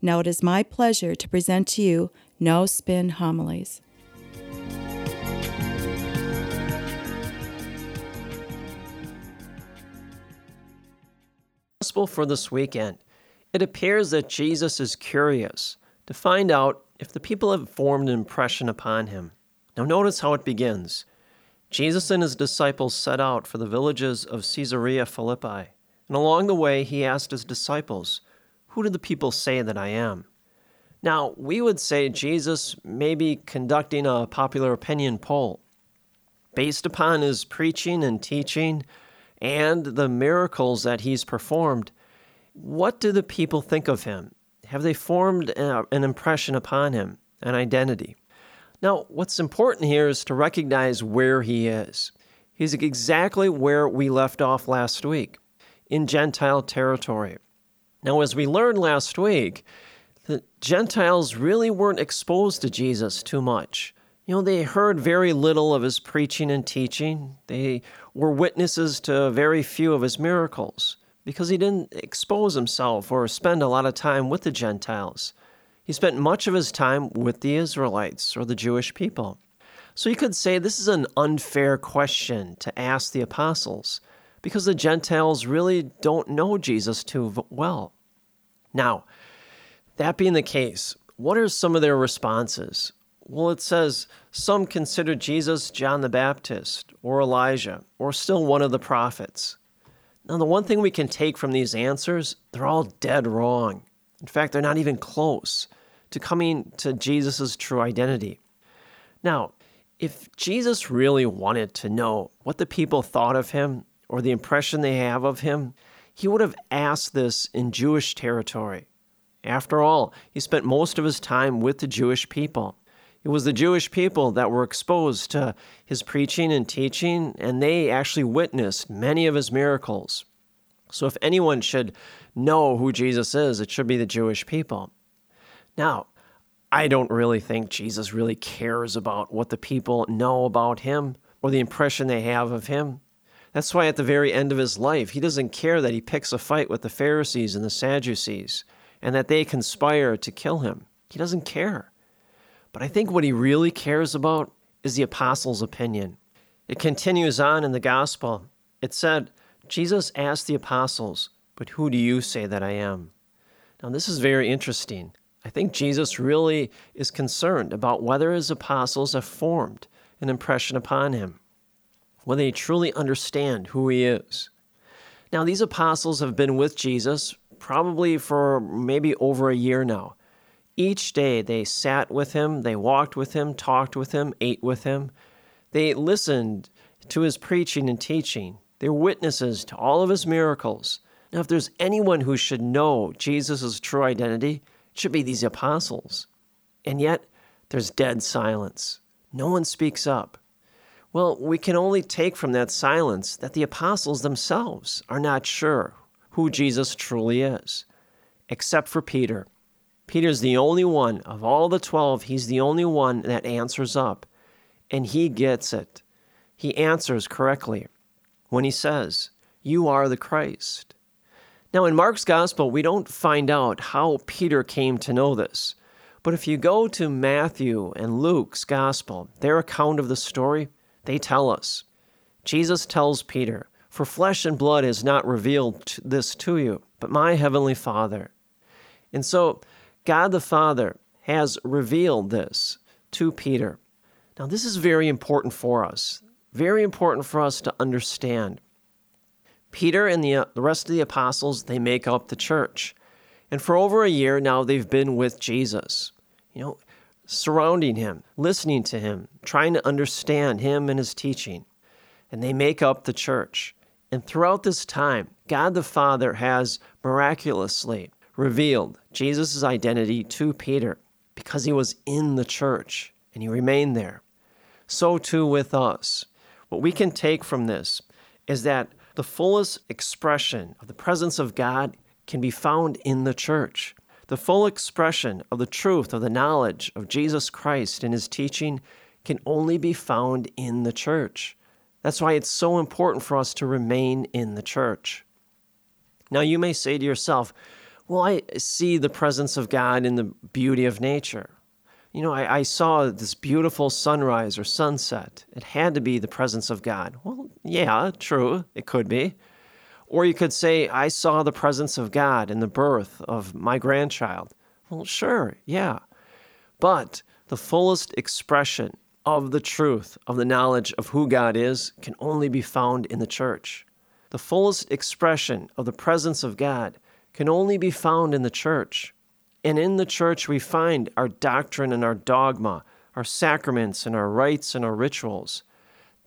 Now it is my pleasure to present to you No Spin Homilies. Gospel for this weekend. It appears that Jesus is curious to find out if the people have formed an impression upon him. Now, notice how it begins. Jesus and his disciples set out for the villages of Caesarea Philippi, and along the way he asked his disciples, who do the people say that I am? Now, we would say Jesus may be conducting a popular opinion poll. Based upon his preaching and teaching and the miracles that he's performed, what do the people think of him? Have they formed uh, an impression upon him, an identity? Now, what's important here is to recognize where he is. He's exactly where we left off last week, in Gentile territory. Now, as we learned last week, the Gentiles really weren't exposed to Jesus too much. You know, they heard very little of his preaching and teaching. They were witnesses to very few of his miracles because he didn't expose himself or spend a lot of time with the Gentiles. He spent much of his time with the Israelites or the Jewish people. So you could say this is an unfair question to ask the apostles because the Gentiles really don't know Jesus too well. Now, that being the case, what are some of their responses? Well, it says some consider Jesus John the Baptist or Elijah or still one of the prophets. Now, the one thing we can take from these answers, they're all dead wrong. In fact, they're not even close to coming to Jesus' true identity. Now, if Jesus really wanted to know what the people thought of him or the impression they have of him, he would have asked this in Jewish territory. After all, he spent most of his time with the Jewish people. It was the Jewish people that were exposed to his preaching and teaching, and they actually witnessed many of his miracles. So, if anyone should know who Jesus is, it should be the Jewish people. Now, I don't really think Jesus really cares about what the people know about him or the impression they have of him. That's why at the very end of his life, he doesn't care that he picks a fight with the Pharisees and the Sadducees and that they conspire to kill him. He doesn't care. But I think what he really cares about is the apostles' opinion. It continues on in the gospel. It said, Jesus asked the apostles, But who do you say that I am? Now, this is very interesting. I think Jesus really is concerned about whether his apostles have formed an impression upon him whether they truly understand who he is. Now, these apostles have been with Jesus probably for maybe over a year now. Each day they sat with him, they walked with him, talked with him, ate with him. They listened to his preaching and teaching. They were witnesses to all of his miracles. Now, if there's anyone who should know Jesus' true identity, it should be these apostles. And yet, there's dead silence. No one speaks up. Well, we can only take from that silence that the apostles themselves are not sure who Jesus truly is, except for Peter. Peter's the only one of all the 12, he's the only one that answers up, and he gets it. He answers correctly when he says, You are the Christ. Now, in Mark's gospel, we don't find out how Peter came to know this. But if you go to Matthew and Luke's gospel, their account of the story, they tell us. Jesus tells Peter, For flesh and blood has not revealed this to you, but my heavenly Father. And so, God the Father has revealed this to Peter. Now, this is very important for us, very important for us to understand. Peter and the, uh, the rest of the apostles, they make up the church. And for over a year now, they've been with Jesus. You know, surrounding him, listening to him, trying to understand him and his teaching. And they make up the church. And throughout this time, God the Father has miraculously revealed Jesus' identity to Peter. because he was in the church and he remained there. So too with us. What we can take from this is that the fullest expression of the presence of God can be found in the church. The full expression of the truth of the knowledge of Jesus Christ and his teaching can only be found in the church. That's why it's so important for us to remain in the church. Now, you may say to yourself, Well, I see the presence of God in the beauty of nature. You know, I, I, saw this beautiful sunrise or sunset. It had to be the presence of God. Well, yeah, true, it could be. Or you could say, I saw the presence of God in the birth of my grandchild. Well, sure, yeah. But the fullest expression of the truth of the knowledge of who God is can only be found in the church. The fullest expression of the presence of God can only be found in the church. And in the church, we find our doctrine and our dogma, our sacraments and our rites and our rituals.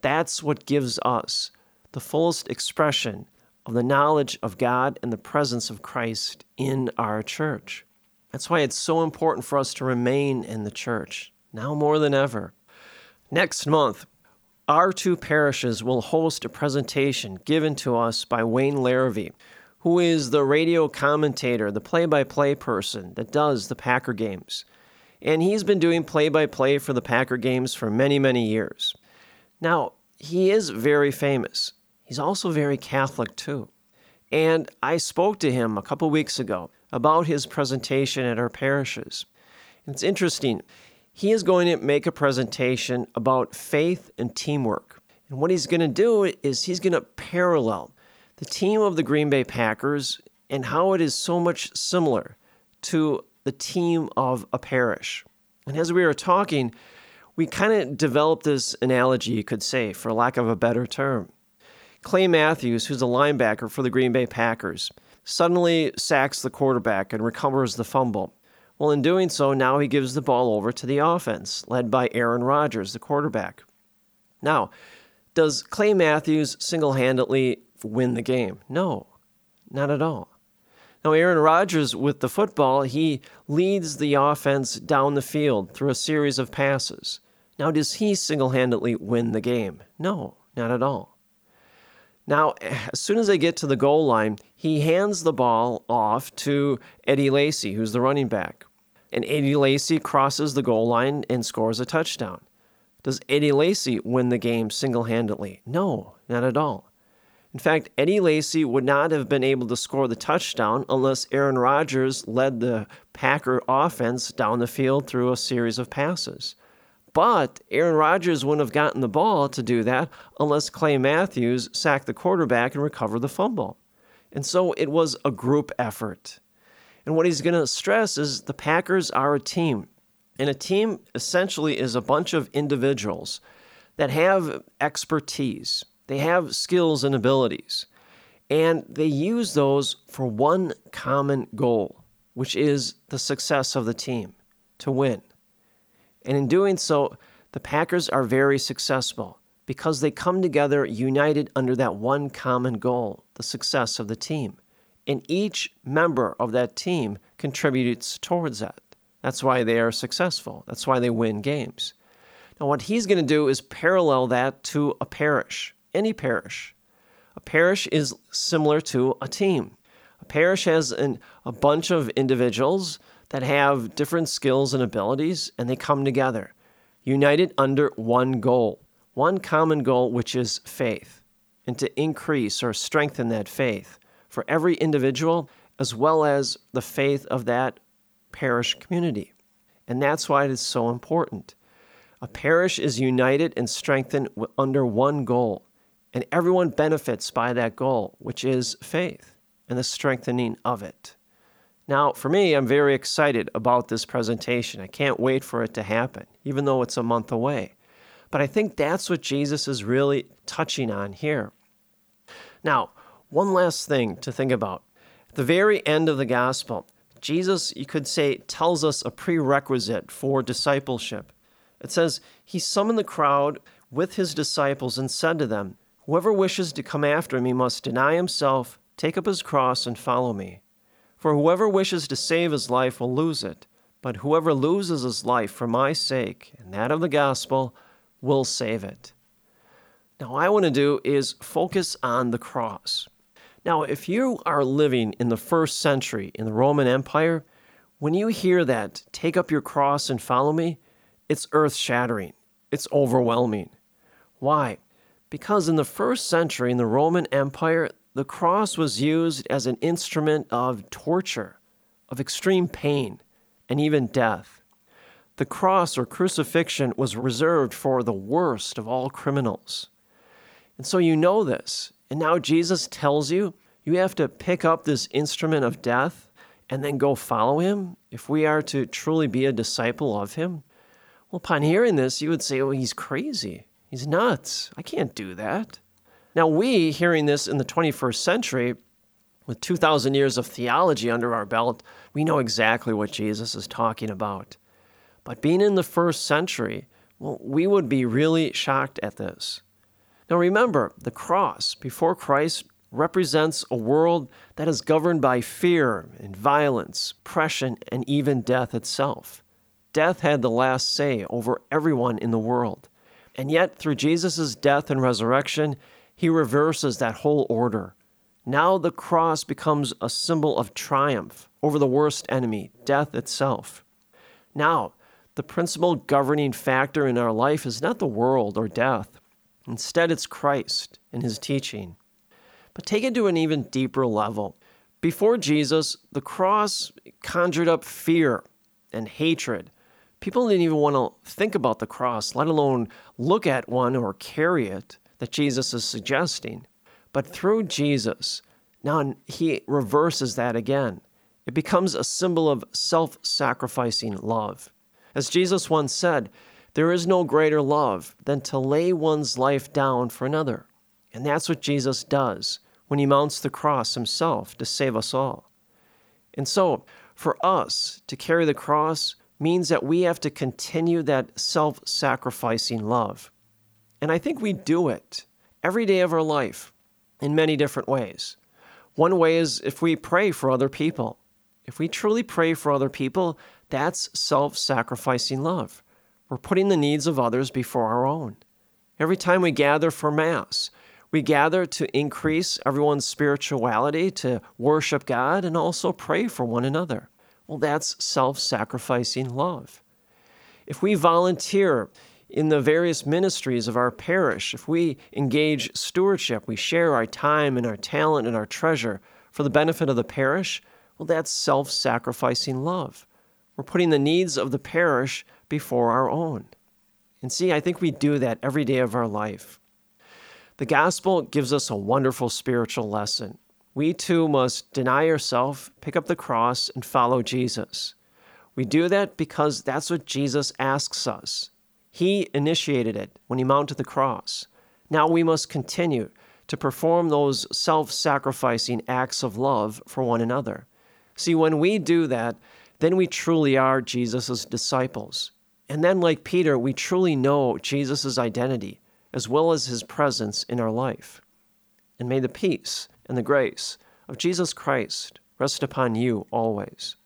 That's what gives us the fullest expression of the knowledge of God and the presence of Christ in our church. That's why it's so important for us to remain in the church, now more than ever. Next month, our two parishes will host a presentation given to us by Wayne Larrivee, who is the radio commentator, the play by play person that does the Packer games. And he's been doing play by play for the Packer games for many, many years. Now, he is very famous. He's also very Catholic, too. And I spoke to him a couple weeks ago about his presentation at our parishes. It's interesting he is going to make a presentation about faith and teamwork. And what he's going to do is he's going to parallel the team of the Green Bay Packers and how it is so much similar to the team of a parish. And as we were talking, we kind of developed this analogy, you could say, for lack of a better term. Clay Matthews, who's a linebacker for the Green Bay Packers, suddenly sacks the quarterback and recovers the fumble. Well, in doing so, now he gives the ball over to the offense, led by Aaron Rodgers, the quarterback. Now, does Clay Matthews single handedly win the game? No, not at all. Now, Aaron Rodgers, with the football, he leads the offense down the field through a series of passes. Now, does he single handedly win the game? No, not at all. Now, as soon as they get to the goal line, he hands the ball off to Eddie Lacy, who's the running back. And Eddie Lacy crosses the goal line and scores a touchdown. Does Eddie Lacy win the game single handedly? No, not at all. In fact, Eddie Lacy would not have been able to score the touchdown unless Aaron Rodgers led the Packer offense down the field through a series of passes. But Aaron Rodgers wouldn't have gotten the ball to do that unless Clay Matthews sacked the quarterback and recovered the fumble. And so it was a group effort. And what he's going to stress is the Packers are a team. And a team essentially is a bunch of individuals that have expertise, they have skills and abilities, and they use those for one common goal, which is the success of the team to win. And in doing so, the Packers are very successful because they come together united under that one common goal the success of the team. And each member of that team contributes towards that. That's why they are successful. That's why they win games. Now, what he's going to do is parallel that to a parish, any parish. A parish is similar to a team. A parish has an, a bunch of individuals that have different skills and abilities, and they come together, united under one goal, one common goal, which is faith, and to increase or strengthen that faith for every individual as well as the faith of that parish community. And that's why it is so important. A parish is united and strengthened under one goal, and everyone benefits by that goal, which is faith and the strengthening of it. Now, for me, I'm very excited about this presentation. I can't wait for it to happen, even though it's a month away. But I think that's what Jesus is really touching on here. Now, one last thing to think about. At the very end of the gospel, Jesus, you could say, tells us a prerequisite for discipleship. It says, He summoned the crowd with his disciples and said to them, Whoever wishes to come after me must deny himself, take up his cross, and follow me. For whoever wishes to save his life will lose it, but whoever loses his life for my sake and that of the gospel will save it. Now, what I want to do is focus on the cross. Now, if you are living in the first century in the Roman Empire, when you hear that, take up your cross and follow me, it's earth shattering. It's overwhelming. Why? Because in the first century in the Roman Empire, the cross was used as an instrument of torture, of extreme pain, and even death. The cross or crucifixion was reserved for the worst of all criminals. And so you know this. And now Jesus tells you you have to pick up this instrument of death and then go follow him if we are to truly be a disciple of him. Well, upon hearing this, you would say, well, he's crazy. He's nuts. I can't do that. Now, we, hearing this in the 21st century, with 2,000 years of theology under our belt, we know exactly what Jesus is talking about. But being in the first century, well, we would be really shocked at this. Now remember, the cross before Christ represents a world that is governed by fear and violence, oppression, and even death itself. Death had the last say over everyone in the world. And yet, through Jesus' death and resurrection, he reverses that whole order. Now the cross becomes a symbol of triumph over the worst enemy, death itself. Now, the principal governing factor in our life is not the world or death. Instead, it's Christ and his teaching. But take it to an even deeper level. Before Jesus, the cross conjured up fear and hatred. People didn't even want to think about the cross, let alone look at one or carry it that Jesus is suggesting. But through Jesus, now he reverses that again. It becomes a symbol of self sacrificing love. As Jesus once said, there is no greater love than to lay one's life down for another. And that's what Jesus does when he mounts the cross himself to save us all. And so, for us to carry the cross means that we have to continue that self sacrificing love. And I think we do it every day of our life in many different ways. One way is if we pray for other people. If we truly pray for other people, that's self sacrificing love. We're putting the needs of others before our own. Every time we gather for Mass, we gather to increase everyone's spirituality, to worship God, and also pray for one another. Well, that's self sacrificing love. If we volunteer in the various ministries of our parish, if we engage stewardship, we share our time and our talent and our treasure for the benefit of the parish, well, that's self sacrificing love. We're putting the needs of the parish before our own. And see, I think we do that every day of our life. The gospel gives us a wonderful spiritual lesson. We too must deny ourselves, pick up the cross, and follow Jesus. We do that because that's what Jesus asks us. He initiated it when he mounted the cross. Now we must continue to perform those self sacrificing acts of love for one another. See, when we do that, then we truly are Jesus' disciples. And then, like Peter, we truly know Jesus' identity as well as his presence in our life. And may the peace and the grace of Jesus Christ rest upon you always.